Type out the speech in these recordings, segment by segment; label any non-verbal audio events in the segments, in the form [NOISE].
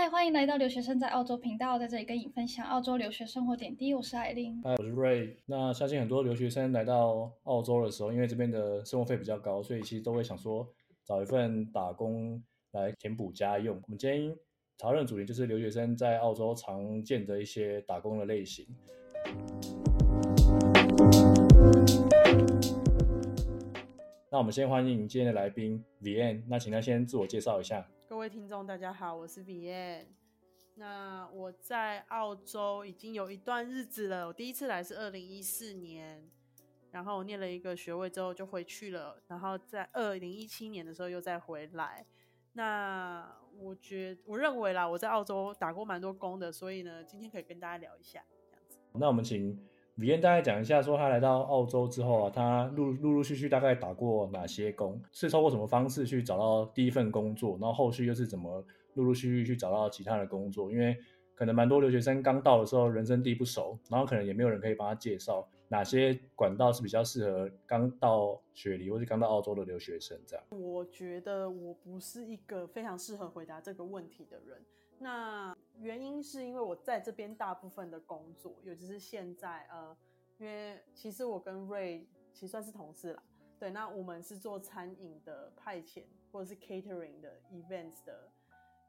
嗨，欢迎来到留学生在澳洲频道，在这里跟你分享澳洲留学生活点滴。我是艾琳，嗨，我是 Ray。那相信很多留学生来到澳洲的时候，因为这边的生活费比较高，所以其实都会想说找一份打工来填补家用。我们今天讨论的主题就是留学生在澳洲常见的一些打工的类型。那我们先欢迎今天的来宾 Vian，那请他先自我介绍一下。各位听众，大家好，我是 Vian。那我在澳洲已经有一段日子了。我第一次来是二零一四年，然后我念了一个学位之后就回去了，然后在二零一七年的时候又再回来。那我觉，我认为啦，我在澳洲打过蛮多工的，所以呢，今天可以跟大家聊一下这样子。那我们请李燕大概讲一下，说他来到澳洲之后啊，他陆陆陆续续大概打过哪些工？是通过什么方式去找到第一份工作？然后后续又是怎么陆陆续续去找到其他的工作？因为可能蛮多留学生刚到的时候人生地不熟，然后可能也没有人可以帮他介绍哪些管道是比较适合刚到雪梨或是刚到澳洲的留学生这样。我觉得我不是一个非常适合回答这个问题的人。那原因是因为我在这边大部分的工作，尤其是现在，呃，因为其实我跟 Ray 其实算是同事啦，对，那我们是做餐饮的派遣或者是 catering 的 events 的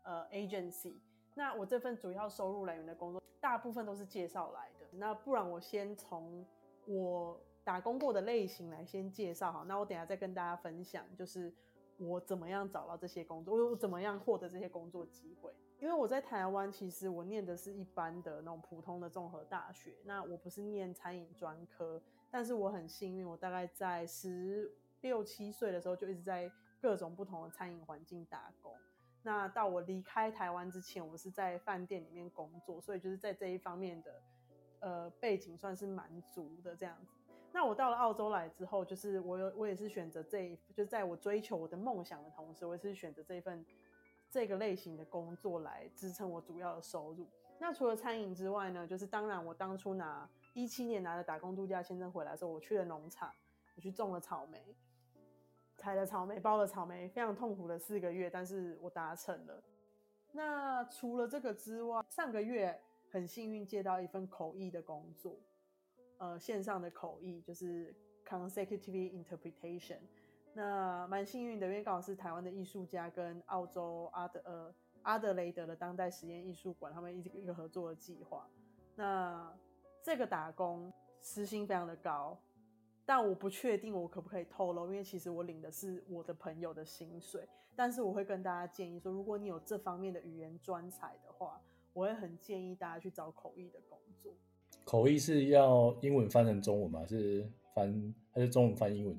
呃 agency。那我这份主要收入来源的工作，大部分都是介绍来的。那不然我先从我打工过的类型来先介绍好，那我等下再跟大家分享，就是我怎么样找到这些工作，我怎么样获得这些工作机会。因为我在台湾，其实我念的是一般的那种普通的综合大学，那我不是念餐饮专科，但是我很幸运，我大概在十六七岁的时候就一直在各种不同的餐饮环境打工。那到我离开台湾之前，我是在饭店里面工作，所以就是在这一方面的呃背景算是蛮足的这样子。那我到了澳洲来之后，就是我有我也是选择这一，就在我追求我的梦想的同时，我也是选择这一份。这个类型的工作来支撑我主要的收入。那除了餐饮之外呢，就是当然我当初拿一七年拿的打工度假签证回来的时候，我去了农场，我去种了草莓，采了草莓，包了草莓，非常痛苦的四个月，但是我达成了。那除了这个之外，上个月很幸运接到一份口译的工作，呃，线上的口译就是 consecutive interpretation。那蛮幸运的，因为刚好是台湾的艺术家跟澳洲阿德呃阿德雷德的当代实验艺术馆，他们一一个合作的计划。那这个打工时薪非常的高，但我不确定我可不可以透露，因为其实我领的是我的朋友的薪水。但是我会跟大家建议说，如果你有这方面的语言专才的话，我会很建议大家去找口译的工作。口译是要英文翻成中文吗？是翻还是中文翻英文？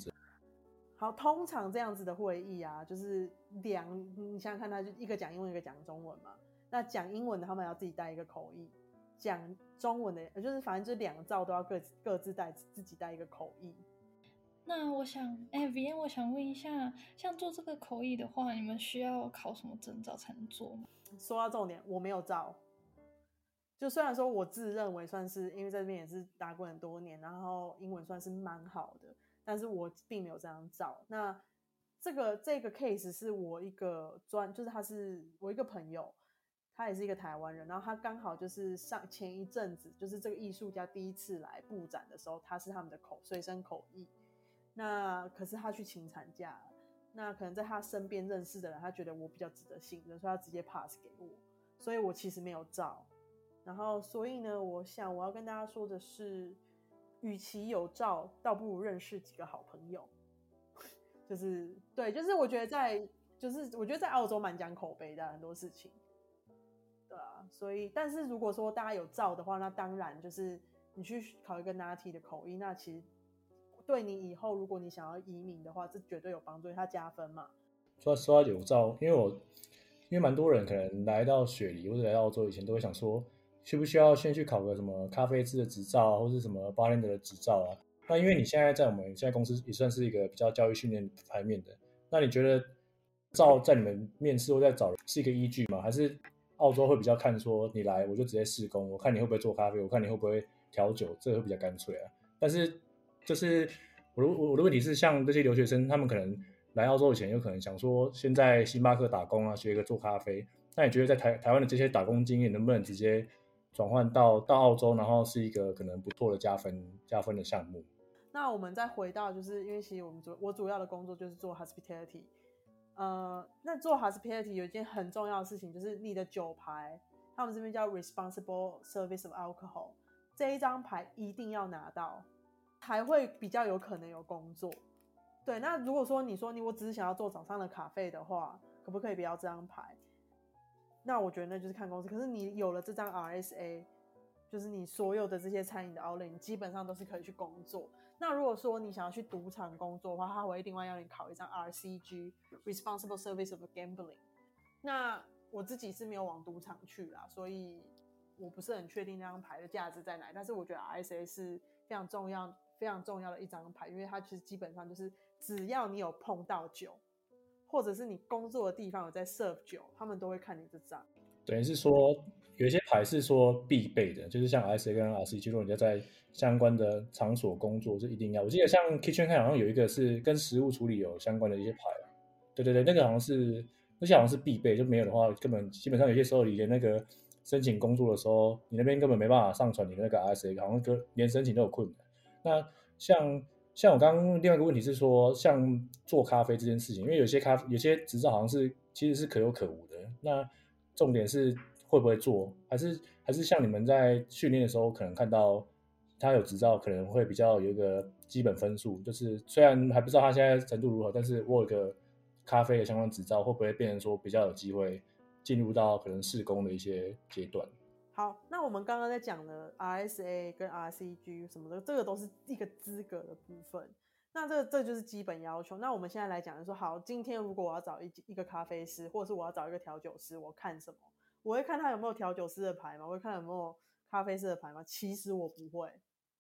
好，通常这样子的会议啊，就是两，你想想看，他就一个讲英文，一个讲中文嘛。那讲英文的他们要自己带一个口译，讲中文的，就是反正就两造都要各各自带自己带一个口译。那我想，哎、欸，Vianne，我想问一下，像做这个口译的话，你们需要考什么证照才能做吗？说到重点，我没有照。就虽然说我自认为算是，因为在这边也是打过很多年，然后英文算是蛮好的。但是我并没有这样照。那这个这个 case 是我一个专，就是他是我一个朋友，他也是一个台湾人。然后他刚好就是上前一阵子，就是这个艺术家第一次来布展的时候，他是他们的口随身口译。那可是他去请产假，那可能在他身边认识的人，他觉得我比较值得信任，所以他直接 pass 给我。所以我其实没有照。然后所以呢，我想我要跟大家说的是。与其有照，倒不如认识几个好朋友。[LAUGHS] 就是对，就是我觉得在，就是我觉得在澳洲蛮讲口碑的很多事情。对啊，所以但是如果说大家有照的话，那当然就是你去考一个 NAT 的口音，那其实对你以后如果你想要移民的话，这绝对有帮助，它加分嘛。说说到有照，因为我因为蛮多人可能来到雪梨或者来到澳洲以前都会想说。需不需要先去考个什么咖啡师的执照啊，或是什么 bartender 的执照啊？那因为你现在在我们现在公司也算是一个比较教育训练方面的，那你觉得照在你们面试或在找人是一个依据吗？还是澳洲会比较看说你来我就直接试工，我看你会不会做咖啡，我看你会不会调酒，这个会比较干脆啊。但是就是我我我的问题是，像这些留学生，他们可能来澳洲以前有可能想说先在星巴克打工啊，学一个做咖啡。那你觉得在台台湾的这些打工经验，能不能直接转换到到澳洲，然后是一个可能不错的加分加分的项目？那我们再回到，就是因为其实我们主我主要的工作就是做 hospitality，呃，那做 hospitality 有一件很重要的事情，就是你的酒牌，他们这边叫 responsible service of alcohol，这一张牌一定要拿到，才会比较有可能有工作。对，那如果说你说你我只是想要做早上的咖啡的话，可不可以不要这张牌？那我觉得那就是看公司。可是你有了这张 RSA，就是你所有的这些餐饮的 outlet，基本上都是可以去工作。那如果说你想要去赌场工作的话，他会另外要你考一张 RCG（Responsible Service of Gambling）。那我自己是没有往赌场去啦，所以我不是很确定那张牌的价值在哪。但是我觉得 RSA 是非常重要、非常重要的一张牌，因为它其实基本上就是只要你有碰到酒，或者是你工作的地方有在设酒，他们都会看你这张。等于是说，有一些牌是说必备的，就是像 RSA 跟 RCG，如果你要在相关的场所工作，是一定要。我记得像 Kitchen Katen 好像有一个是跟食物处理有相关的一些牌，对对对，那个好像是那些好像是必备，就没有的话，根本基本上有些时候你连那个申请工作的时候，你那边根本没办法上传你的那个 RSA，好像跟连申请都有困难。那像像我刚刚另外一个问题是说，像做咖啡这件事情，因为有些咖有些执照好像是其实是可有可无的。那重点是会不会做，还是还是像你们在训练的时候可能看到。他有执照，可能会比较有一个基本分数，就是虽然还不知道他现在程度如何，但是我有个咖啡的相关执照，会不会变成说比较有机会进入到可能试工的一些阶段？好，那我们刚刚在讲的 RSA 跟 RCG 什么的，这个都是一个资格的部分。那这这就是基本要求。那我们现在来讲，就说好，今天如果我要找一一个咖啡师，或者是我要找一个调酒师，我看什么？我会看他有没有调酒师的牌吗？我会看有没有咖啡师的牌吗？其实我不会。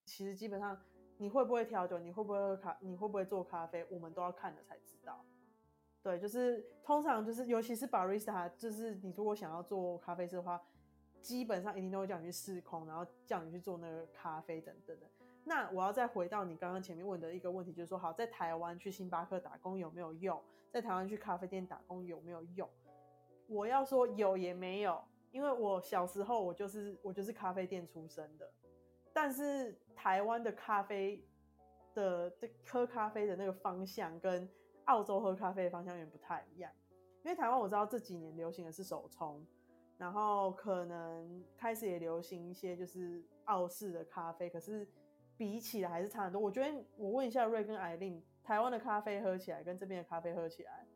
其实基本上，你会不会调酒，你会不会喝咖，你会不会做咖啡，我们都要看了才知道。对，就是通常就是，尤其是 barista，就是你如果想要做咖啡师的话，基本上一定都会叫你去试空，然后叫你去做那个咖啡等等的。那我要再回到你刚刚前面问的一个问题，就是说，好，在台湾去星巴克打工有没有用？在台湾去咖啡店打工有没有用？我要说有也没有，因为我小时候我就是我就是咖啡店出身的。但是台湾的咖啡的这喝咖啡的那个方向跟澳洲喝咖啡的方向有点不太一样，因为台湾我知道这几年流行的是手冲，然后可能开始也流行一些就是澳式的咖啡，可是比起来还是差很多。我觉得我问一下瑞跟艾琳，台湾的咖啡喝起来跟这边的咖啡喝起来。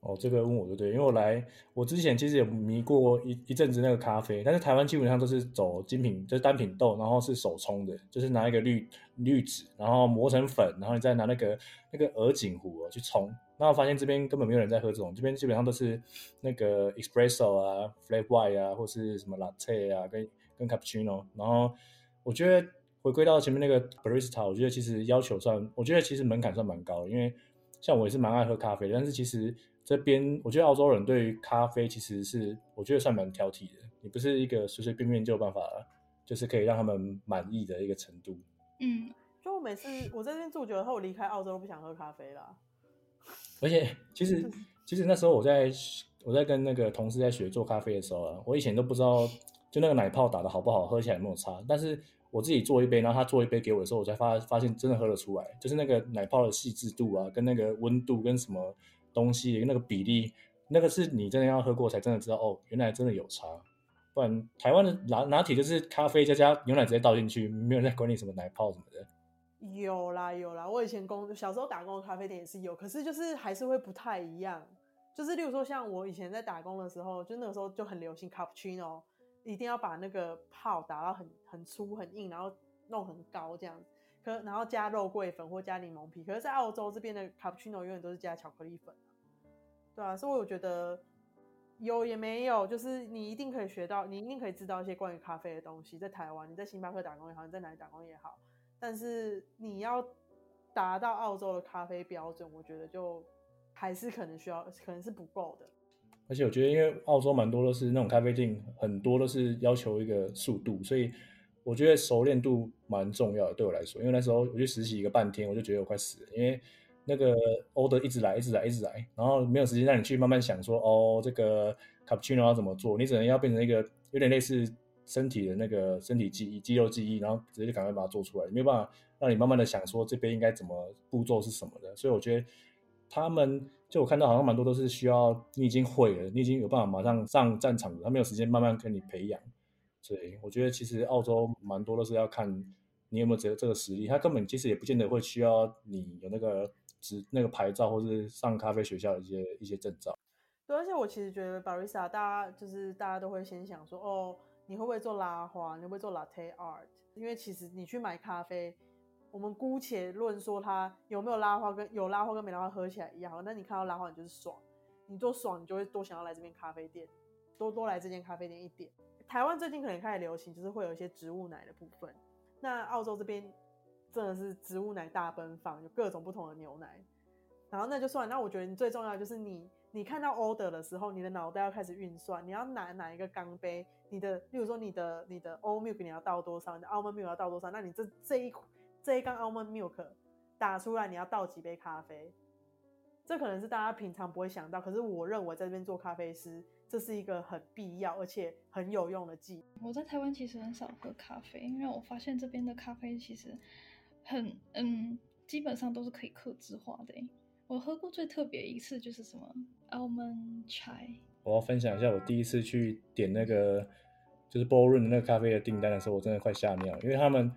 哦，这个问我就对，因为我来，我之前其实也迷过一一阵子那个咖啡，但是台湾基本上都是走精品，就是单品豆，然后是手冲的，就是拿一个滤滤纸，然后磨成粉，然后你再拿那个那个鹅颈壶去冲。那我发现这边根本没有人在喝这种，这边基本上都是那个 espresso 啊、flat white 啊，或是什么 latte 啊，跟跟 cappuccino。然后我觉得回归到前面那个 barista，我觉得其实要求算，我觉得其实门槛算蛮高的，因为像我也是蛮爱喝咖啡的，但是其实。这边我觉得澳洲人对于咖啡其实是我觉得算蛮挑剔的，你不是一个随随便便就有办法，就是可以让他们满意的一个程度。嗯，就我每次我在这边住久了后，我离开澳洲都不想喝咖啡了。而且 [LAUGHS] 其实其实那时候我在我在跟那个同事在学做咖啡的时候啊，我以前都不知道就那个奶泡打的好不好，喝起来有没有差。但是我自己做一杯，然后他做一杯给我的时候，我才发发现真的喝得出来，就是那个奶泡的细致度啊，跟那个温度跟什么。东西那个比例，那个是你真的要喝过才真的知道哦，原来真的有差。不然台湾的拿拿铁就是咖啡加加牛奶直接倒进去，没有人在管你什么奶泡什么的。有啦有啦，我以前工小时候打工的咖啡店也是有，可是就是还是会不太一样。就是例如说像我以前在打工的时候，就那个时候就很流行 cappuccino，一定要把那个泡打到很很粗很硬，然后弄很高这样子。可然后加肉桂粉或加柠檬皮，可是，在澳洲这边的 cappuccino 永远都是加巧克力粉。对啊，所以我觉得有也没有，就是你一定可以学到，你一定可以知道一些关于咖啡的东西。在台湾，你在星巴克打工也好，你在哪里打工也好，但是你要达到澳洲的咖啡标准，我觉得就还是可能需要，可能是不够的。而且我觉得，因为澳洲蛮多都是那种咖啡店，很多都是要求一个速度，所以我觉得熟练度蛮重要的。对我来说，因为那时候我去实习一个半天，我就觉得我快死了，因为。那个 order 一直来，一直来，一直来，然后没有时间让你去慢慢想说，哦，这个 cappuccino 要怎么做，你只能要变成一个有点类似身体的那个身体记忆、肌肉记忆，然后直接就赶快把它做出来，没有办法让你慢慢的想说这边应该怎么步骤是什么的。所以我觉得他们就我看到好像蛮多都是需要你已经会了，你已经有办法马上上战场了，他没有时间慢慢跟你培养。所以我觉得其实澳洲蛮多都是要看你有没有这这个实力，他根本其实也不见得会需要你有那个执那个牌照或是上咖啡学校的一些一些证照。对，而且我其实觉得 barista 大家就是大家都会先想说，哦，你会不会做拉花？你会不会做 latte art？因为其实你去买咖啡，我们姑且论说它有没有拉花，跟有拉花跟没拉花喝起来一样。那你看到拉花，你就是爽，你做爽，你就会多想要来这边咖啡店，多多来这间咖啡店一点。台湾最近可能开始流行，就是会有一些植物奶的部分。那澳洲这边真的是植物奶大奔放，有各种不同的牛奶。然后那就算，那我觉得你最重要就是你，你看到 order 的时候，你的脑袋要开始运算，你要拿哪一个钢杯，你的，例如说你的你的 oat milk 你要倒多少，你的 almond milk 要倒多少，那你这这一这一缸 almond milk 打出来，你要倒几杯咖啡？这可能是大家平常不会想到，可是我认为在这边做咖啡师。这是一个很必要而且很有用的技。我在台湾其实很少喝咖啡，因为我发现这边的咖啡其实很嗯，基本上都是可以克制化的。我喝过最特别一次就是什么 almond chai。我要分享一下我第一次去点那个就是 Bols 的那个咖啡的订单的时候，我真的快吓尿，因为他们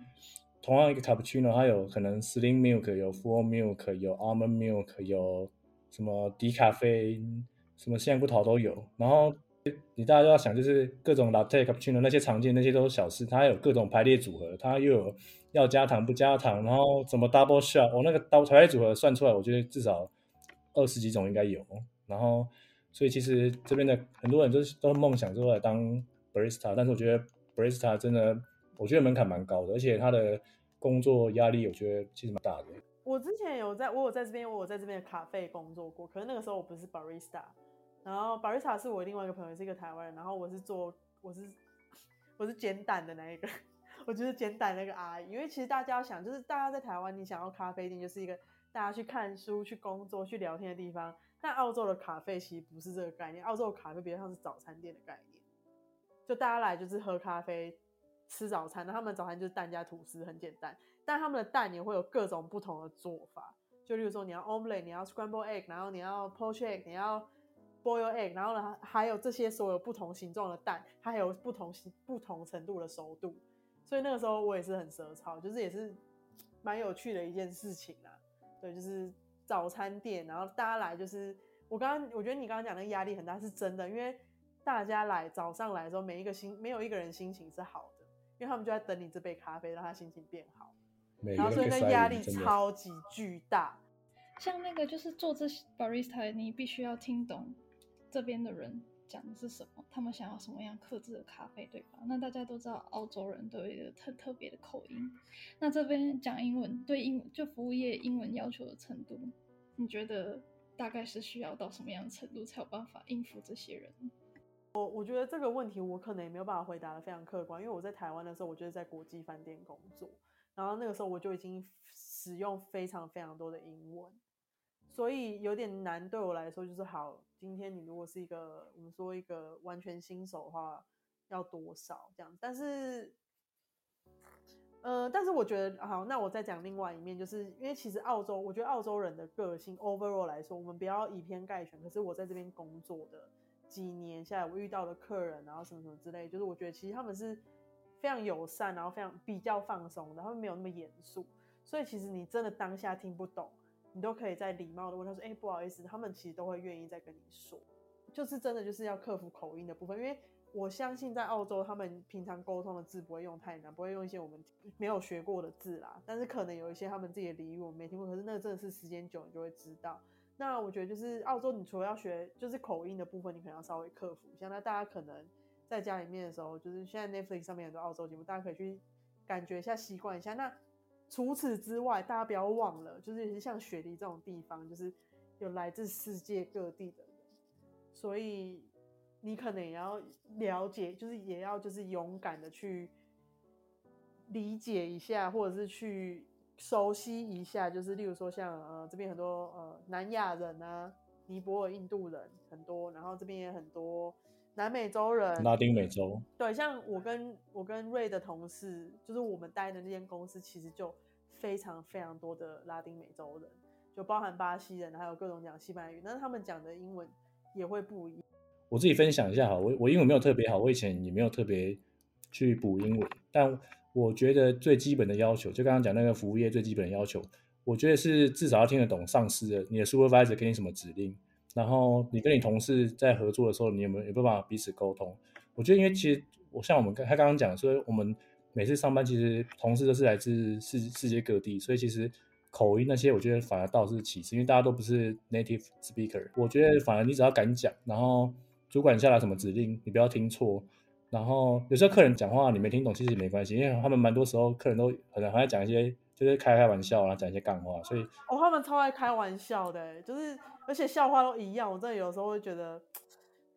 同样一个 cappuccino，它有可能 slim milk，有 full milk，有 almond milk，有什么低咖啡。什么现不桃都有，然后你大家都要想，就是各种 latte cappuccino 那些常见那些都是小事，它还有各种排列组合，它又有要加糖不加糖，然后什么 double shot，我、那个 double 排列组合算出来，我觉得至少二十几种应该有。然后，所以其实这边的很多人都是都梦想说来当 barista，但是我觉得 barista 真的，我觉得门槛蛮高的，而且他的工作压力我觉得其实蛮大的。我之前有在，我有在这边，我有在这边的咖啡工作过，可是那个时候我不是 barista。然后 barista 是我另外一个朋友，是一个台湾人。然后我是做，我是我是煎蛋的那一个，[LAUGHS] 我就是煎蛋那个阿姨。因为其实大家想，就是大家在台湾，你想要咖啡店，就是一个大家去看书、去工作、去聊天的地方。但澳洲的咖啡其实不是这个概念，澳洲的咖啡比较像是早餐店的概念，就大家来就是喝咖啡、吃早餐。那他们早餐就是蛋加吐司，很简单。但他们的蛋也会有各种不同的做法，就例如说你要 omelet，你要 scramble egg，然后你要 poach egg，你要 boil egg，然后呢，还有这些所有不同形状的蛋，它还有不同形、不同程度的熟度，所以那个时候我也是很舌操，就是也是蛮有趣的一件事情啦。对，就是早餐店，然后大家来，就是我刚刚我觉得你刚刚讲那个压力很大是真的，因为大家来早上来的时候，每一个心没有一个人心情是好的，因为他们就在等你这杯咖啡，让他心情变好，然后所以那压力超级巨大。像那个就是做这 barista，你必须要听懂。这边的人讲的是什么？他们想要什么样克制的咖啡，对吧？那大家都知道，澳洲人都有一个特特别的口音。那这边讲英文，对英就服务业英文要求的程度，你觉得大概是需要到什么样的程度才有办法应付这些人？我我觉得这个问题我可能也没有办法回答得非常客观，因为我在台湾的时候，我就是在国际饭店工作，然后那个时候我就已经使用非常非常多的英文。所以有点难对我来说，就是好。今天你如果是一个我们说一个完全新手的话，要多少这样？但是，呃，但是我觉得好，那我再讲另外一面，就是因为其实澳洲，我觉得澳洲人的个性 overall 来说，我们不要以偏概全。可是我在这边工作的几年下来，我遇到的客人，然后什么什么之类，就是我觉得其实他们是非常友善，然后非常比较放松的，他们没有那么严肃。所以其实你真的当下听不懂。你都可以再礼貌的问他说：“哎、不好意思。”他们其实都会愿意再跟你说，就是真的就是要克服口音的部分，因为我相信在澳洲，他们平常沟通的字不会用太难，不会用一些我们没有学过的字啦。但是可能有一些他们自己的俚语我们没听过，可是那个真的是时间久你就会知道。那我觉得就是澳洲，你除了要学就是口音的部分，你可能要稍微克服一下。那大家可能在家里面的时候，就是现在 Netflix 上面很多澳洲节目，大家可以去感觉一下，习惯一下。那除此之外，大家不要忘了，就是像雪梨这种地方，就是有来自世界各地的人，所以你可能也要了解，就是也要就是勇敢的去理解一下，或者是去熟悉一下，就是例如说像呃这边很多呃南亚人啊，尼泊尔、印度人很多，然后这边也很多南美洲人、拉丁美洲。对，像我跟我跟瑞的同事，就是我们待的那间公司，其实就非常非常多的拉丁美洲人，就包含巴西人，还有各种讲西班牙语，但是他们讲的英文也会不一样。我自己分享一下哈，我我英文没有特别好，我以前也没有特别去补英文，但我觉得最基本的要求，就刚刚讲那个服务业最基本的要求，我觉得是至少要听得懂上司的，你的 supervisor 给你什么指令，然后你跟你同事在合作的时候，你有没有有办法彼此沟通？我觉得因为其实我像我们他刚刚讲说，我们每次上班其实同事都是来自世世界各地，所以其实口音那些我觉得反而倒是其次，因为大家都不是 native speaker，我觉得反而你只要敢讲，然后。主管下来什么指令，你不要听错。然后有时候客人讲话你没听懂，其实也没关系，因为他们蛮多时候客人都可能还在讲一些，就是开开玩笑啊，讲一些干话。所以哦，他们超爱开玩笑的，就是而且笑话都一样。我真的有时候会觉得，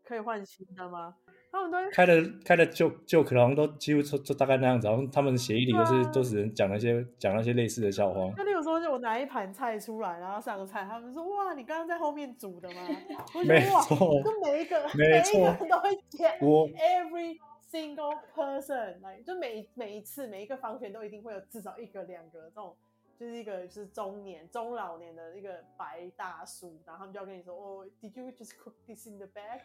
可以换新的吗？他们都开的开的就就可能都几乎就就大概那样子，然后他们协议里都是、啊、都是人讲那些讲那些类似的笑话。那你有时候就我拿一盘菜出来，然后上菜，他们说哇，你刚刚在后面煮的吗？没错，就每一个，每一个人都会讲。我 every single person，来就每每一次每一个房间都一定会有至少一个两个这种。就是一个就是中年中老年的一个白大叔，然后他们就要跟你说哦，Did you just cook this in the bag？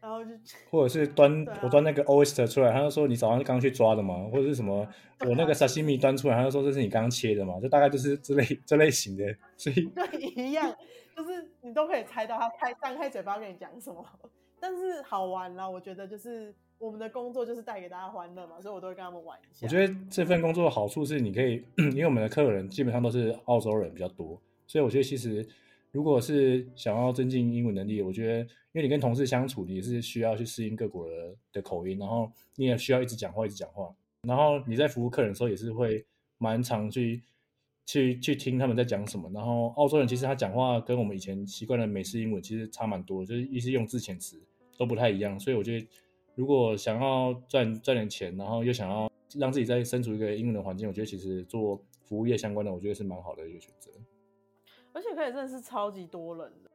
然后就或者是端、啊、我端那个 oyster 出来，他就说你早上刚去抓的嘛，或者是什么我那个沙西米端出来，他就说这是你刚切的嘛，就大概就是这类这类型的，所以对一样，就是你都可以猜到他开张开嘴巴跟你讲什么，[LAUGHS] 但是好玩啦，我觉得就是。我们的工作就是带给大家欢乐嘛，所以我都会跟他们玩一下。我觉得这份工作的好处是，你可以，[CLEARS THROAT] 因为我们的客人基本上都是澳洲人比较多，所以我觉得其实如果是想要增进英文能力，我觉得，因为你跟同事相处，你是需要去适应各国的的口音，然后你也需要一直讲话，一直讲话，然后你在服务客人的时候也是会蛮常去 [LAUGHS] 去去听他们在讲什么。然后澳洲人其实他讲话跟我们以前习惯的美式英文其实差蛮多，就是一些用字遣词都不太一样，所以我觉得。如果想要赚赚点钱，然后又想要让自己在身处一个英文的环境，我觉得其实做服务业相关的，我觉得是蛮好的一个选择。而且可以认识超级多人的。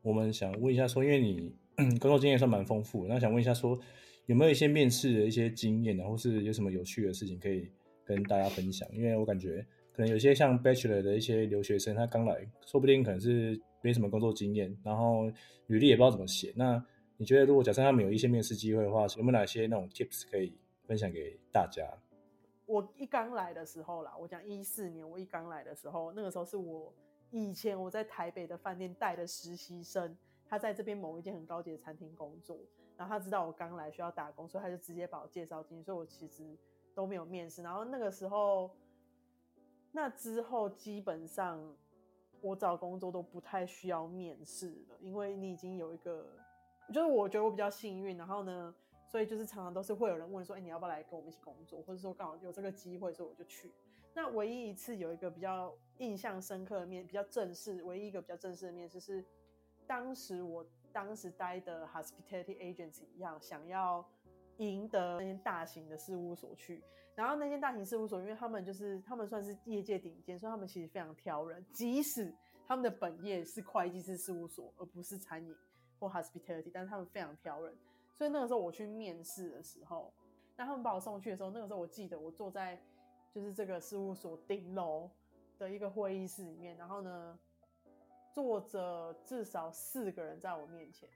我们想问一下说，因为你 [CLEARS THROAT] 工作经验算蛮丰富，那想问一下说，有没有一些面试的一些经验，然后是有什么有趣的事情可以跟大家分享？因为我感觉可能有些像 Bachelor 的一些留学生，他刚来，说不定可能是没什么工作经验，然后履历也不知道怎么写，那。你觉得如果假设他们有一些面试机会的话，有没有哪些那种 tips 可以分享给大家？我一刚来的时候啦，我讲一四年，我一刚来的时候，那个时候是我以前我在台北的饭店带的实习生，他在这边某一间很高级的餐厅工作，然后他知道我刚来需要打工，所以他就直接把我介绍进去，所以我其实都没有面试。然后那个时候，那之后基本上我找工作都不太需要面试了，因为你已经有一个。就是我觉得我比较幸运，然后呢，所以就是常常都是会有人问说，哎、你要不要来跟我们一起工作？或者说刚好有这个机会，所以我就去。那唯一一次有一个比较印象深刻的面，比较正式，唯一一个比较正式的面试是，当时我当时待的 hospitality agency 一样，想要赢得那间大型的事务所去。然后那间大型事务所，因为他们就是他们算是业界顶尖，所以他们其实非常挑人，即使他们的本业是会计师事务所，而不是餐饮。或 hospitality，但是他们非常挑人，所以那个时候我去面试的时候，那他们把我送去的时候，那个时候我记得我坐在就是这个事务所顶楼的一个会议室里面，然后呢，坐着至少四个人在我面前。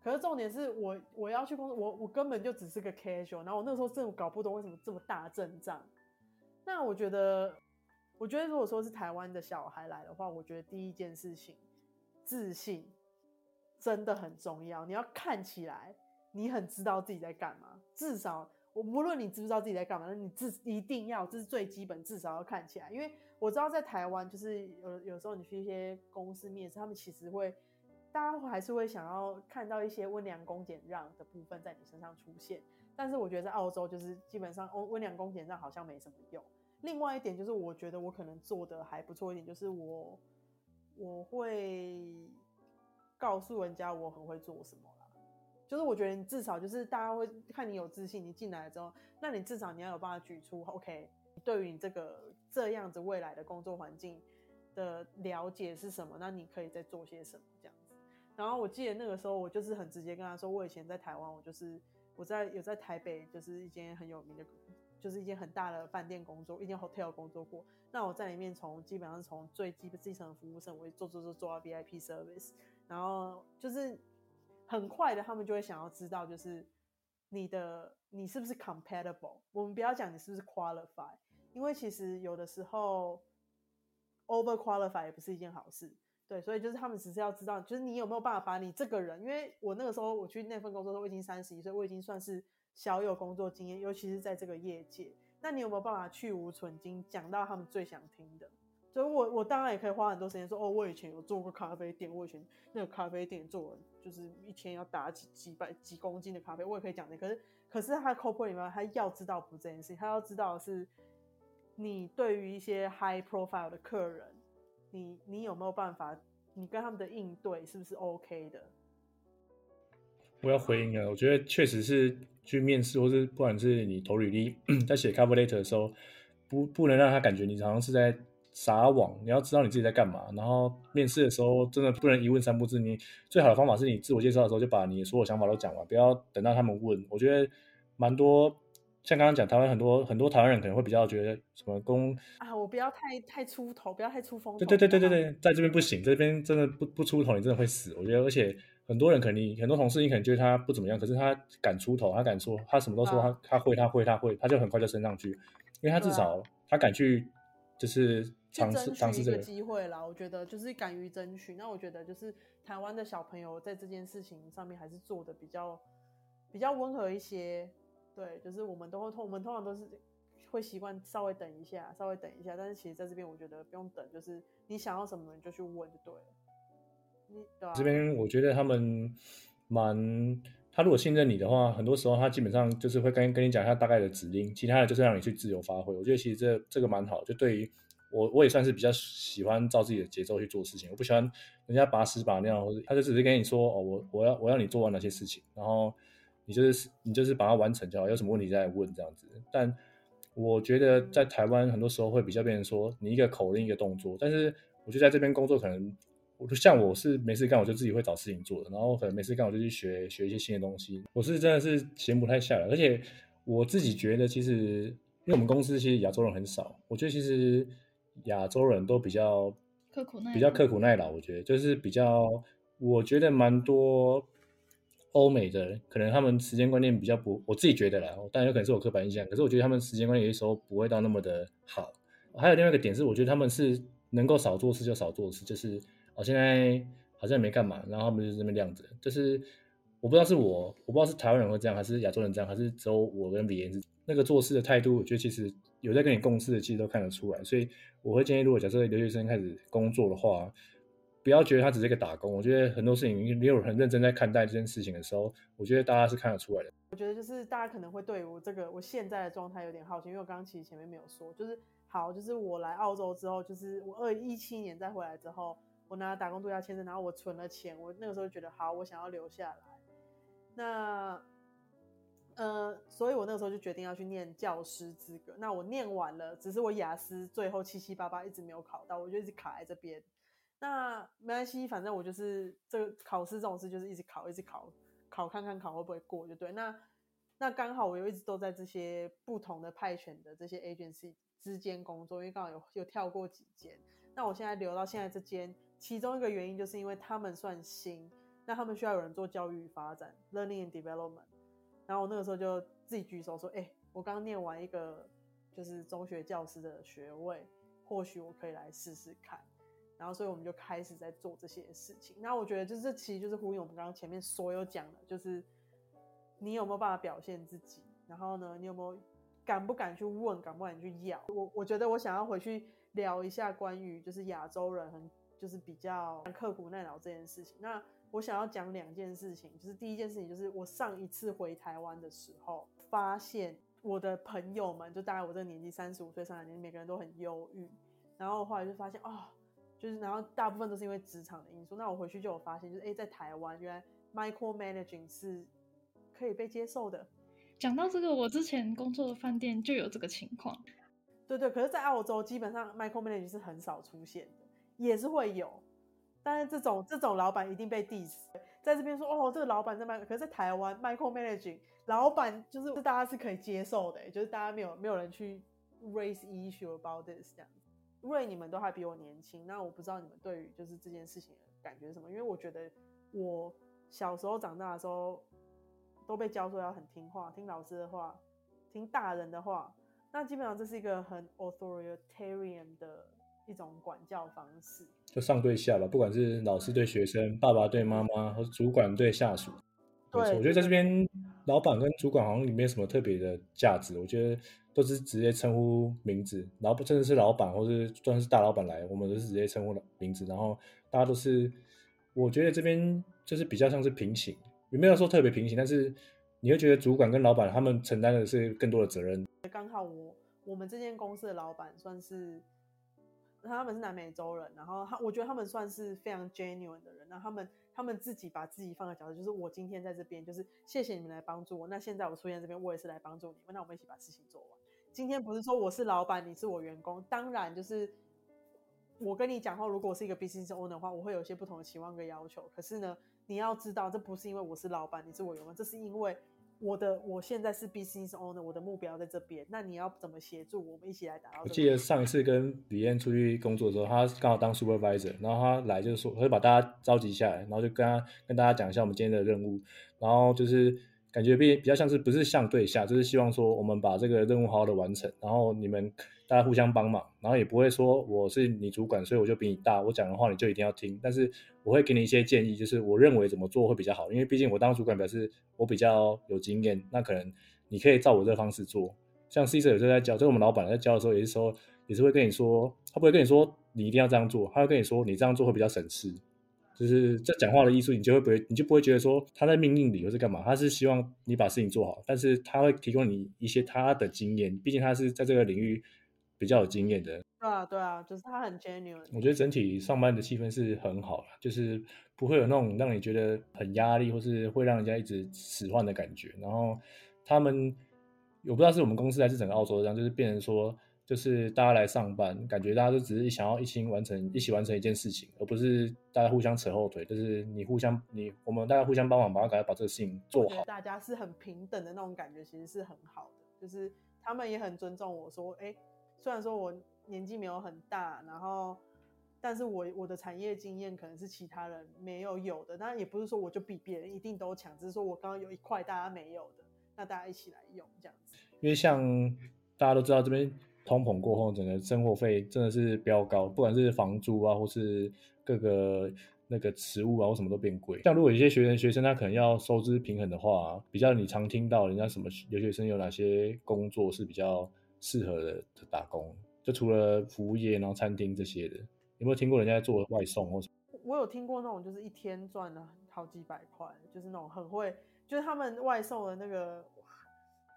可是重点是我我要去工作，我我根本就只是个 casual，然后我那时候真的搞不懂为什么这么大阵仗。那我觉得，我觉得如果说是台湾的小孩来的话，我觉得第一件事情，自信。真的很重要，你要看起来你很知道自己在干嘛。至少我无论你知不知道自己在干嘛，那你自一定要这是最基本，至少要看起来。因为我知道在台湾，就是有有时候你去一些公司面试，他们其实会大家还是会想要看到一些温良恭俭让的部分在你身上出现。但是我觉得在澳洲，就是基本上温良恭俭让好像没什么用。另外一点就是，我觉得我可能做的还不错一点，就是我我会。告诉人家我很会做什么啦，就是我觉得你至少就是大家会看你有自信，你进来之后，那你至少你要有办法举出 OK，对于你这个这样子未来的工作环境的了解是什么？那你可以再做些什么这样子。然后我记得那个时候，我就是很直接跟他说，我以前在台湾，我就是我在有在台北，就是一间很有名的，就是一间很大的饭店工作，一间 hotel 工作过。那我在里面从基本上从最基基层的服务生，我做做做做到 VIP service，然后就是很快的，他们就会想要知道，就是你的你是不是 compatible。我们不要讲你是不是 qualify，因为其实有的时候 over qualify 也不是一件好事。对，所以就是他们只是要知道，就是你有没有办法把你这个人，因为我那个时候我去那份工作的时候，我已经三十一岁，我已经算是小有工作经验，尤其是在这个业界。那你有没有办法去芜存菁，讲到他们最想听的？所以我我当然也可以花很多时间说，哦，我以前有做过咖啡店，我以前那个咖啡店做，就是一天要打几几百几公斤的咖啡，我也可以讲那个。可是可是他 c o p o 里面，他要知道不这件事情，他要知道的是你对于一些 high profile 的客人，你你有没有办法？你跟他们的应对是不是 OK 的？我要回应啊！我觉得确实是去面试，或是不管是你投履历，[CLEARS THROAT] 在写 cover letter 的时候，不不能让他感觉你好像是在撒网。你要知道你自己在干嘛。然后面试的时候，真的不能一问三不知。你最好的方法是你自我介绍的时候就把你所有想法都讲完，不要等到他们问。我觉得蛮多。像刚刚讲，台湾很多很多台湾人可能会比较觉得什么公啊，我不要太太出头，不要太出风头。对对对对对对，在这边不行，这边真的不不出头，你真的会死。我觉得，而且很多人可能很多同事，你可能觉得他不怎么样，可是他敢出头，他敢说，他什么都说，他他会他会他会，他就很快就升上去，因为他至少他敢去，就是尝试尝试这个机会啦。我觉得就是敢于争取。那我觉得就是台湾的小朋友在这件事情上面还是做的比较比较温和一些。对，就是我们都会通，我们通常都是会习惯稍微等一下，稍微等一下。但是其实在这边，我觉得不用等，就是你想要什么，你就去问就对了。你对啊，这边我觉得他们蛮，他如果信任你的话，很多时候他基本上就是会跟跟你讲一下大概的指令，其他的就是让你去自由发挥。我觉得其实这这个蛮好，就对于我我也算是比较喜欢照自己的节奏去做事情，我不喜欢人家把屎把尿，或者他就只是跟你说哦，我我要我要你做完哪些事情，然后。你就是你就是把它完成就好，有什么问题再问这样子。但我觉得在台湾很多时候会比较变成说，你一个口令一个动作。但是我觉得在这边工作可能，我就像我是没事干，我就自己会找事情做的。然后可能没事干，我就去学学一些新的东西。我是真的是闲不太下来，而且我自己觉得其实，因为我们公司其实亚洲人很少，我觉得其实亚洲人都比较刻苦耐，比较刻苦耐劳。我觉得就是比较，我觉得蛮多。欧美的可能他们时间观念比较不，我自己觉得啦，当然有可能是我刻板印象。可是我觉得他们时间观念有些时候不会到那么的好。还有另外一个点是，我觉得他们是能够少做事就少做事，就是哦现在好像也没干嘛，然后他们就这么晾着。就是我不知道是我，我不知道是台湾人会这样，还是亚洲人这样，还是只有我跟李岩是那个做事的态度。我觉得其实有在跟你共事的，其实都看得出来。所以我会建议，如果假设留学生开始工作的话。不要觉得他只是一个打工，我觉得很多事情，你有很认真在看待这件事情的时候，我觉得大家是看得出来的。我觉得就是大家可能会对我这个我现在的状态有点好奇，因为我刚刚其实前面没有说，就是好，就是我来澳洲之后，就是我二零一七年再回来之后，我拿打工度假签证，然后我存了钱，我那个时候觉得好，我想要留下来。那呃，所以我那个时候就决定要去念教师资格。那我念完了，只是我雅思最后七七八八一直没有考到，我就一直卡在这边。那没关系，反正我就是这个考试这种事，就是一直考，一直考，考看看考会不会过就对。那那刚好我又一直都在这些不同的派遣的这些 agency 之间工作，因为刚好有有跳过几间。那我现在留到现在这间，其中一个原因就是因为他们算新，那他们需要有人做教育发展 （learning and development）。然后我那个时候就自己举手说：“哎、我刚念完一个就是中学教师的学位，或许我可以来试试看。”然后，所以我们就开始在做这些事情。那我觉得，就是这其实就是呼应我们刚刚前面所有讲的，就是你有没有办法表现自己？然后呢，你有没有敢不敢去问，敢不敢去要？我我觉得我想要回去聊一下关于就是亚洲人很就是比较刻苦耐劳这件事情。那我想要讲两件事情，就是第一件事情就是我上一次回台湾的时候，发现我的朋友们就大概我这个年纪三十五岁上来年，每个人都很忧郁。然后后来就发现哦。就是，然后大部分都是因为职场的因素。那我回去就有发现，就是哎，在台湾原来 micro managing 是可以被接受的。讲到这个，我之前工作的饭店就有这个情况。对对，可是，在澳洲基本上 micromanage 是很少出现的，也是会有，但是这种这种老板一定被 diss，在这边说哦，这个老板在 Mac，可是在台湾 micromanaging 老板就是大家是可以接受的，就是大家没有没有人去 raise issue about this 这样。因为你们都还比我年轻，那我不知道你们对于就是这件事情的感觉是什么？因为我觉得我小时候长大的时候都被教说要很听话，听老师的话，听大人的话。那基本上这是一个很 authoritarian 的一种管教方式，就上对下吧，不管是老师对学生，爸爸对妈妈，或者主管对下属。对，我觉得在这边，老板跟主管好像也没有什么特别的价值。我觉得都是直接称呼名字，然后真的是老板或是算是大老板来，我们都是直接称呼名字，然后大家都是，我觉得这边就是比较像是平行，也没有说特别平行，但是你会觉得主管跟老板他们承担的是更多的责任。刚好我我们这间公司的老板算是，他们是南美洲人，然后他我觉得他们算是非常 genuine 的人，然后他们他们自己把自己放在角色，就是我今天在这边，就是谢谢你们来帮助我，那现在我出现在这边，我也是来帮助你们，那我们一起把事情做完。今天不是说我是老板，你是我员工，当然就是我跟你讲话，如果我是一个 business owner 的话，我会有一些不同的期望跟要求，可是呢，你要知道，这不是因为我是老板，你是我员工，这是因为。我的我现在是 business owner，我的目标在这边。那你要怎么协助我们一起来达到？我记得上一次跟李燕出去工作的时候，他刚好当 supervisor，然后他来就是说，他就把大家召集下来，然后就跟他跟大家讲一下我们今天的任务，然后就是感觉比比较像是不是像对下，就是希望说我们把这个任务好好的完成，然后你们。大家互相帮忙，然后也不会说我是你主管，所以我就比你大，我讲的话你就一定要听。但是我会给你一些建议，就是我认为怎么做会比较好，因为毕竟我当主管表示我比较有经验，那可能你可以照我这个方式做。像 Caesar 有时候在教，就我们老板在教的时候，也是说也是会跟你说，他不会跟你说你一定要这样做，他会跟你说你这样做会比较省事。就是这讲话的艺术，你就会不会你就不会觉得说他在命令你或是干嘛，他是希望你把事情做好，但是他会提供你一些他的经验，毕竟他是在这个领域。比较有经验的，对啊，对啊，就是他很 genuine。我觉得整体上班的气氛是很好了，就是不会有那种让你觉得很压力，或是会让人家一直使唤的感觉。然后他们，我不知道是我们公司还是整个澳洲这样，就是变成说，就是大家来上班，感觉大家都只是想要一心完成，一起完成一件事情，而不是大家互相扯后腿，就是你互相，你我们大家互相帮忙，把它赶快把这个事情做好。大家是很平等的那种感觉，其实是很好的，就是他们也很尊重我说，哎。虽然说我年纪没有很大，然后，但是我我的产业经验可能是其他人没有有的，但也不是说我就比别人一定都强，只是说我刚刚有一块大家没有的，那大家一起来用这样子。因为像大家都知道，这边通膨过后，整个生活费真的是飙高，不管是房租啊，或是各个那个食物啊，或什么都变贵。像如果有些学生学生他可能要收支平衡的话，比较你常听到人家什么留学生有哪些工作是比较。适合的打工，就除了服务业，然后餐厅这些的，有没有听过人家做外送或什么？我有听过那种，就是一天赚了好几百块，就是那种很会，就是他们外送的那个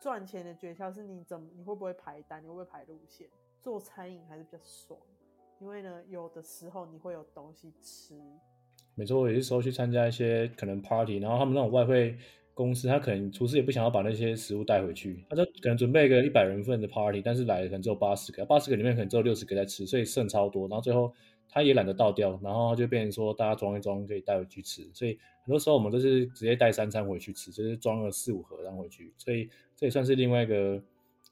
赚钱的诀窍是，你怎么你会不会排单，你会不会排路线？做餐饮还是比较爽，因为呢，有的时候你会有东西吃。每周有些时候去参加一些可能 party，然后他们那种外汇。公司他可能厨师也不想要把那些食物带回去，他就可能准备一个一百人份的 party，但是来的可能只有八十个，八十个里面可能只有六十个在吃，所以剩超多。然后最后他也懒得倒掉，然后就变成说大家装一装可以带回去吃。所以很多时候我们都是直接带三餐回去吃，就是装了四五盒然后回去。所以这也算是另外一个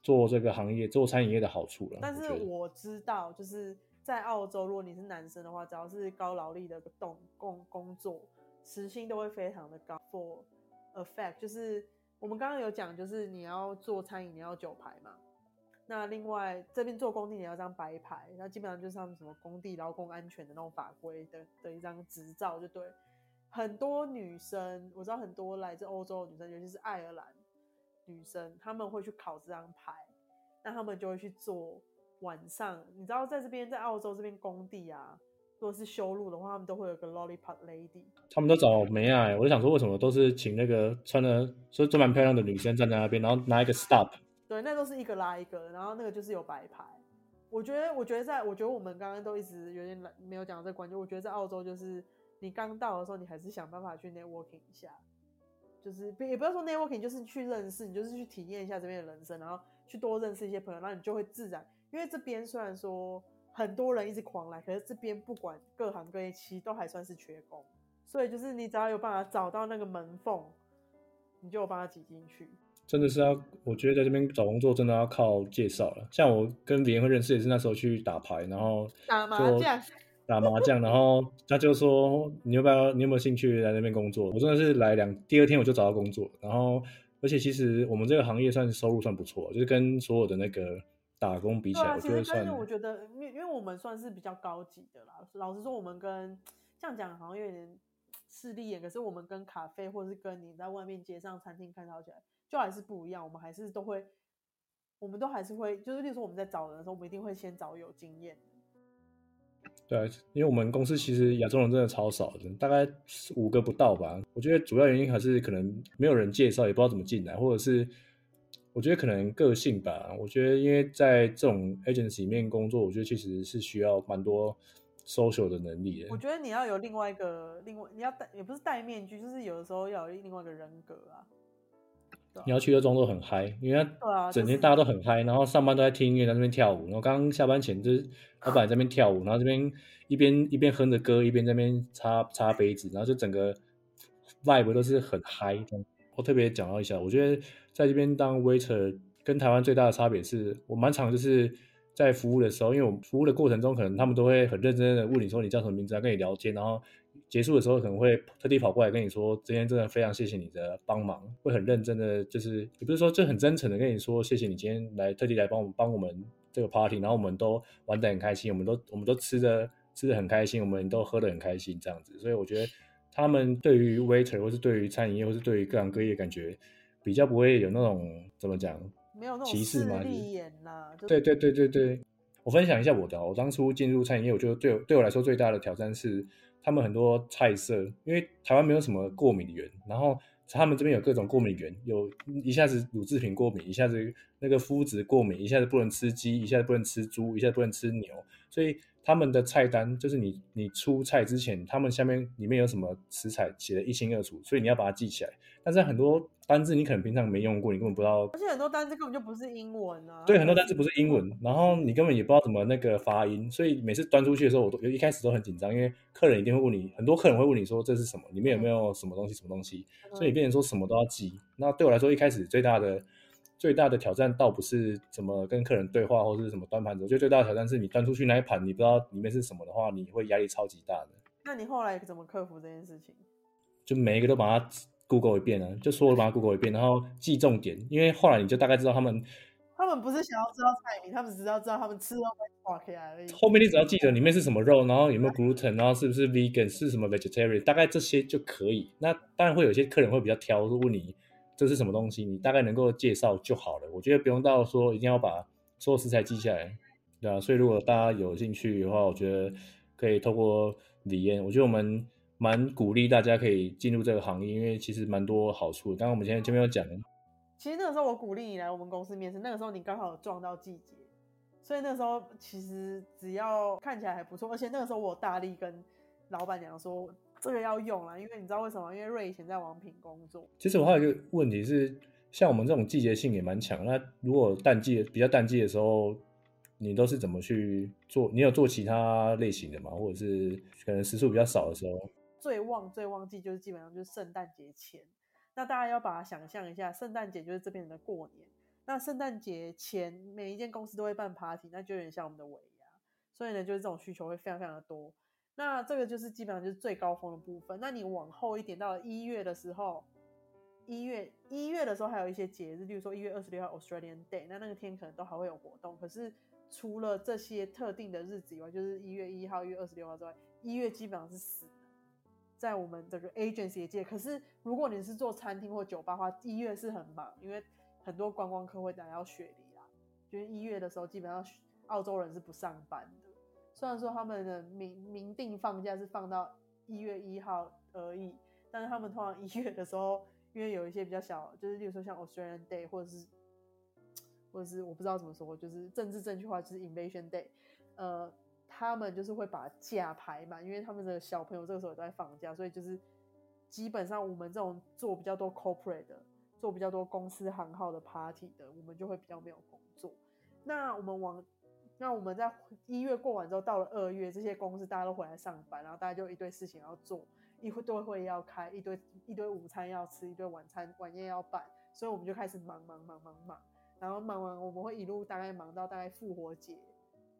做这个行业做餐饮业的好处了。但是我知道，就是在澳洲，如果你是男生的话，只要是高劳力的动工工作，时薪都会非常的高。For effect 就是我们刚刚有讲，就是你要做餐饮，你要酒牌嘛。那另外这边做工地，你要张白牌，那基本上就是他们什么工地劳工安全的那种法规的的一张执照，就对。很多女生，我知道很多来自欧洲的女生，尤其是爱尔兰女生，他们会去考这张牌，那他们就会去做晚上。你知道在这边在澳洲这边工地啊。如果是修路的话，他们都会有个 lollipop lady。他们都找梅啊，我就想说，为什么都是请那个穿的所以都蛮漂亮的女生站在那边，然后拿一个 stop。对，那都是一个拉一个，然后那个就是有白牌。我觉得，我觉得在，我觉得我们刚刚都一直有点没有讲到这个关键。我觉得在澳洲，就是你刚到的时候，你还是想办法去 networking 一下，就是也不要说 networking，就是去认识，你就是去体验一下这边的人生，然后去多认识一些朋友，然后你就会自然。因为这边虽然说很多人一直狂来，可是这边不管各行各业，其实都还算是缺工，所以就是你只要有办法找到那个门缝，你就有办法挤进去。真的是要，我觉得在这边找工作真的要靠介绍了。像我跟别人会认识，也是那时候去打牌，然后打麻将，打麻将，然后他就说你有没有你有没有兴趣来那边工作？我真的是来两第二天我就找到工作，然后而且其实我们这个行业算收入算不错，就是跟所有的那个打工比起来，啊、我觉得算。但是我觉得，因为因为我们算是比较高级的啦。老实说，我们跟这样讲好像有点势利眼，可是我们跟咖啡或者是跟你在外面街上餐厅看到起来。就还是不一样，我们还是都会，我们都还是会，就是例如说我们在找人的时候，我们一定会先找有经验的。对，因为我们公司其实亚洲人真的超少的，大概五个不到吧。我觉得主要原因还是可能没有人介绍，也不知道怎么进来，或者是我觉得可能个性吧。我觉得因为在这种 agency 里面工作，我觉得其实是需要蛮多 social 的能力的。我觉得你要有另外一个，另外你要戴，也不是戴面具，就是有的时候要有另外一个人格啊。你要去的装作很嗨，因为他整天大家都很嗨，然后上班都在听音乐，在那边跳舞。然后刚刚下班前就是老板在那边跳舞，然后这边一边一边哼着歌，一边在那边擦擦杯子，然后就整个 vibe 都是很嗨。我特别讲到一下，我觉得在这边当 waiter 跟台湾最大的差别是，我蛮常就是在服务的时候，因为我服务的过程中，可能他们都会很认真的问你说你叫什么名字，要跟你聊天，然后。结束的时候可能会特地跑过来跟你说，今天真的非常谢谢你的帮忙，会很认真的，就是也不是说就很真诚的跟你说谢谢你今天来特地来帮我们帮我们这个 party，然后 [LAUGHS] 我们都玩得很开心，我们都我们都吃的吃的很开心，我们都喝的很开心这样子，所以我觉得他们对于 waiter 或是对于餐饮业或是对于各行各业感觉比较不会有那种怎么讲，没有那种歧视嘛，对对对对对，我分享一下我的，我当初进入餐饮业，我觉得对对我来说最大的挑战是。他们很多菜色，因为台湾没有什么过敏源，然后他们这边有各种过敏源，有一下子乳制品过敏，一下子那个麸质过敏，一下子不能吃鸡，一下子不能吃猪，一下子不能吃牛，所以他们的菜单就是你你出菜之前，他们下面里面有什么食材写得一清二楚，所以你要把它记起来。但是很多单字你可能平常没用过，你根本不知道。而且很多单字根本就不是英文啊。对，很多单字不是英文，然后你根本也不知道怎么那个发音，所以每次端出去的时候，我都一开始都很紧张，因为客人一定会问你，很多客人会问你说这是什么，里面有没有什么东西，什么东西，所以你变成说什么都要记。那对我来说，一开始最大的最大的挑战倒不是怎么跟客人对话，或是什么端盘子，我觉得最大的挑战是你端出去那一盘，你不知道里面是什么的话，你会压力超级大的。那你后来怎么克服这件事情？就每一个都把它。Google 一遍啊，就说我把它 Google 一遍，然后记重点，因为后来你就大概知道他们，他们不是想要知道菜名，他们只是要知道他们吃肉会化开而已。后面你只要记得里面是什么肉，然后有没有 [LAUGHS] gluten，然后是不是 vegan，是什么 vegetarian，大概这些就可以。那当然会有些客人会比较挑，问你这是什么东西，你大概能够介绍就好了。我觉得不用到说一定要把所有食材记下来，对啊。所以如果大家有兴趣的话，我觉得可以透过李嫣，我觉得我们。蛮鼓励大家可以进入这个行业，因为其实蛮多好处。刚刚我们今天前面有讲，其实那个时候我鼓励你来我们公司面试，那个时候你刚好撞到季节，所以那个时候其实只要看起来还不错，而且那个时候我大力跟老板娘说这个要用啦，因为你知道为什么？因为瑞以前在王品工作。其实我还有一个问题是，像我们这种季节性也蛮强，那如果淡季比较淡季的时候，你都是怎么去做？你有做其他类型的吗？或者是可能时数比较少的时候？最旺最旺季就是基本上就是圣诞节前，那大家要把它想象一下，圣诞节就是这边人的过年。那圣诞节前每一间公司都会办 party，那就有点像我们的尾牙，所以呢，就是这种需求会非常非常的多。那这个就是基本上就是最高峰的部分。那你往后一点到了一月的时候，一月一月的时候还有一些节日，例如说一月二十六号 Australian Day，那那个天可能都还会有活动。可是除了这些特定的日子以外，就是一月一号、一月二十六号之外，一月基本上是死。在我们这个 agency 界，可是如果你是做餐厅或酒吧的话，一月是很忙，因为很多观光客会来到雪梨啦。就是一月的时候，基本上澳洲人是不上班的。虽然说他们的明明定放假是放到一月一号而已，但是他们通常一月的时候，因为有一些比较小，就是例如说像 Australian Day 或者是或者是我不知道怎么说，就是政治正确话就是 Invasion Day，呃。他们就是会把假排满，因为他们的小朋友这个时候也都在放假，所以就是基本上我们这种做比较多 corporate 的，做比较多公司行号的 party 的，我们就会比较没有工作。那我们往那我们在一月过完之后，到了二月，这些公司大家都回来上班，然后大家就一堆事情要做，一堆会要开，一堆一堆午餐要吃，一堆晚餐晚宴要办，所以我们就开始忙忙忙忙忙，然后忙完我们会一路大概忙到大概复活节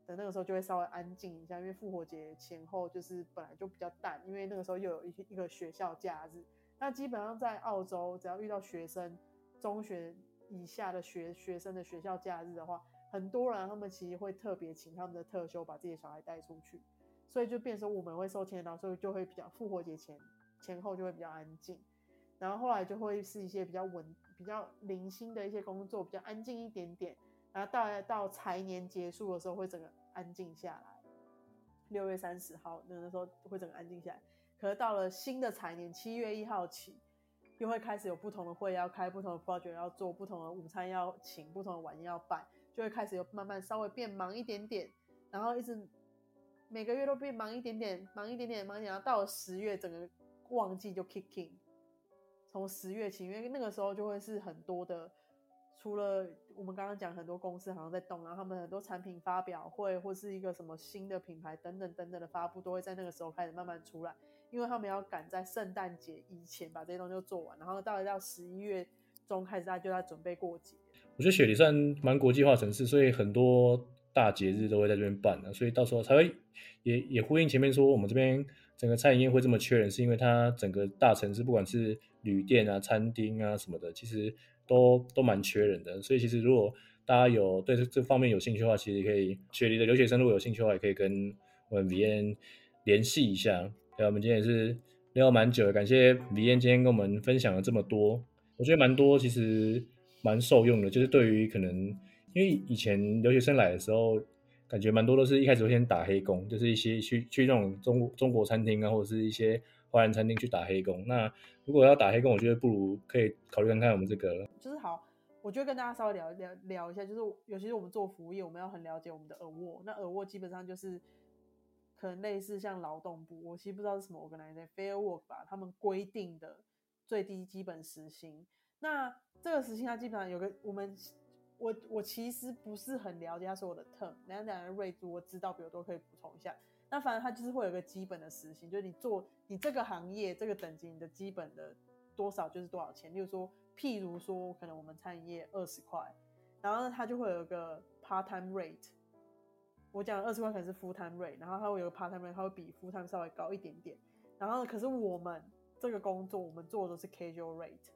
的那个时候就会稍微安静一下，因为复活节前后就是本来就比较淡，因为那个时候又有一一个学校假日。那基本上在澳洲，只要遇到学生中学以下的学学生的学校假日的话，很多人他们其实会特别请他们的特休把自己的小孩带出去，所以就变成我们会收钱到，所以就会比较复活节前前后就会比较安静，然后后来就会是一些比较稳、比较零星的一些工作，比较安静一点点，然后到到财年结束的时候会整个安静下来，六月三十号那个时候会整个安静下来。可是到了新的财年七月一号起，又会开始有不同的会要开，不同的 project 要做，不同的午餐要请，不同的晚宴要办，就会开始有慢慢稍微变忙一点点，然后一直每个月都变忙一点点，忙一点点，忙点，然后到了十月整个旺季就 kicking，从十月起，因为那个时候就会是很多的。除了我们刚刚讲很多公司好像在动，然后他们很多产品发表会或是一个什么新的品牌等等等等的发布，都会在那个时候开始慢慢出来，因为他们要赶在圣诞节以前把这些东西做完，然后到了到十一月中开始，大家就在准备过节。我觉得雪梨算蛮国际化城市，所以很多大节日都会在这边办的，所以到时候才会也也呼应前面说我们这边整个餐饮业会这么缺人，是因为它整个大城市不管是旅店啊、餐厅啊什么的，其实。都都蛮缺人的，所以其实如果大家有对这方面有兴趣的话，其实可以雪梨的留学生如果有兴趣的话，也可以跟我们 VN 联系一下。对，我们今天也是聊蛮久的，感谢 VN 今天跟我们分享了这么多，我觉得蛮多其实蛮受用的。就是对于可能因为以前留学生来的时候，感觉蛮多都是一开始会先打黑工，就是一些去去那种中中国餐厅啊，或者是一些。华人餐厅去打黑工，那如果要打黑工，我觉得不如可以考虑看看我们这个。就是好，我就跟大家稍微聊聊聊一下，就是尤其是我们做服务业，我们要很了解我们的 award。那 award 基本上就是可能类似像劳动部，我其实不知道是什么 organization，Fair Work 吧，他们规定的最低基本时薪。那这个时薪它基本上有个我们，我我其实不是很了解它所有的 term，两两的瑞珠我知道，比如都可以补充一下。那反正它就是会有个基本的时薪，就是你做你这个行业这个等级，你的基本的多少就是多少钱。例如说，譬如说，可能我们餐饮业二十块，然后呢，它就会有一个 part time rate。我讲二十块可能是 full time rate，然后它会有个 part time rate，它会比 full time 稍微高一点点。然后可是我们这个工作，我们做的是 casual rate。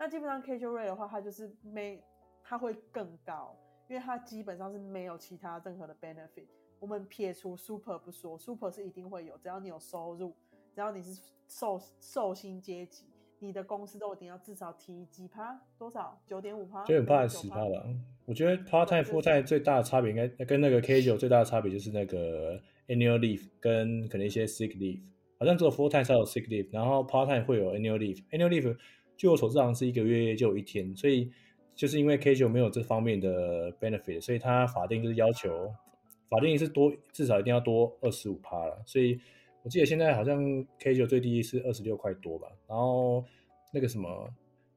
那基本上 casual rate 的话，它就是没，它会更高，因为它基本上是没有其他任何的 benefit。我们撇除 super 不说，super 是一定会有，只要你有收入，只要你是受受薪阶级，你的公司都一定要至少提几趴，多少？九点五趴？九点五趴还是十趴吧？我觉得 part time full time 最大的差别应该跟那个 casual 最大的差别就是那个 annual leave 跟可能一些 sick leave，好像只有 full time 才有 sick leave，然后 part time 会有 annual leave。annual leave 据我所知好像是一个月就一天，所以就是因为 casual 没有这方面的 benefit，所以它法定就是要求。法定是多，至少一定要多二十五趴了，所以我记得现在好像 K9 最低是二十六块多吧，然后那个什么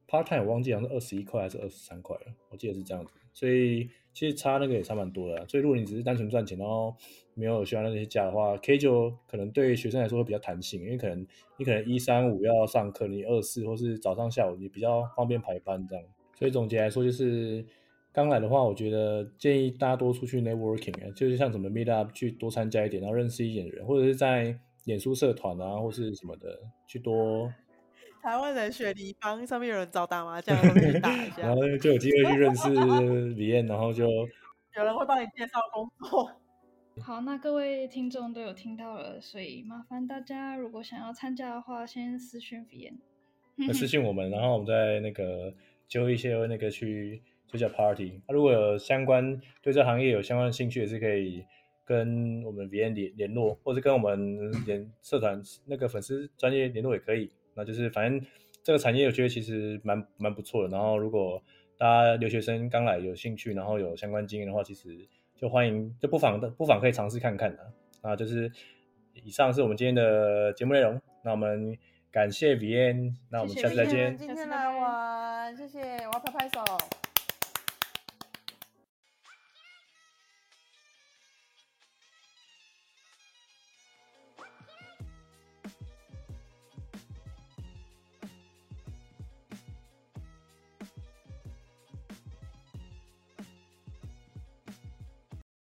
part time 我忘记好像是二十一块还是二十三块了，我记得是这样子，所以其实差那个也差蛮多的，所以如果你只是单纯赚钱，然后没有需要那些假的话，K 九可能对学生来说会比较弹性，因为可能你可能一三五要上课，你二四或是早上下午你比较方便排班这样，所以总结来说就是。刚来的话，我觉得建议大家多出去 networking，就是像什么 meet up 去多参加一点，然后认识一点人，或者是在脸书社团啊，或是什么的去多。台湾人雪梨帮上面有人找打麻将，去打一下，[LAUGHS] 然后就有机会去认识 Vianne，然后就有人会帮你介绍工作。好，那各位听众都有听到了，所以麻烦大家如果想要参加的话，先私讯 V N，私信我们，然后我们再那个揪一些那个去。就叫 party，如果有相关对这行业有相关的兴趣，也是可以跟我们 V N 联联络，或者跟我们联社团那个粉丝专业联络也可以。那就是反正这个产业我觉得其实蛮蛮不错的。然后如果大家留学生刚来有兴趣，然后有相关经验的话，其实就欢迎，就不妨的不妨可以尝试看看的。啊，就是以上是我们今天的节目内容。那我们感谢 Vianne，那我们下次再见。谢谢今天来玩，谢谢，我要拍拍手。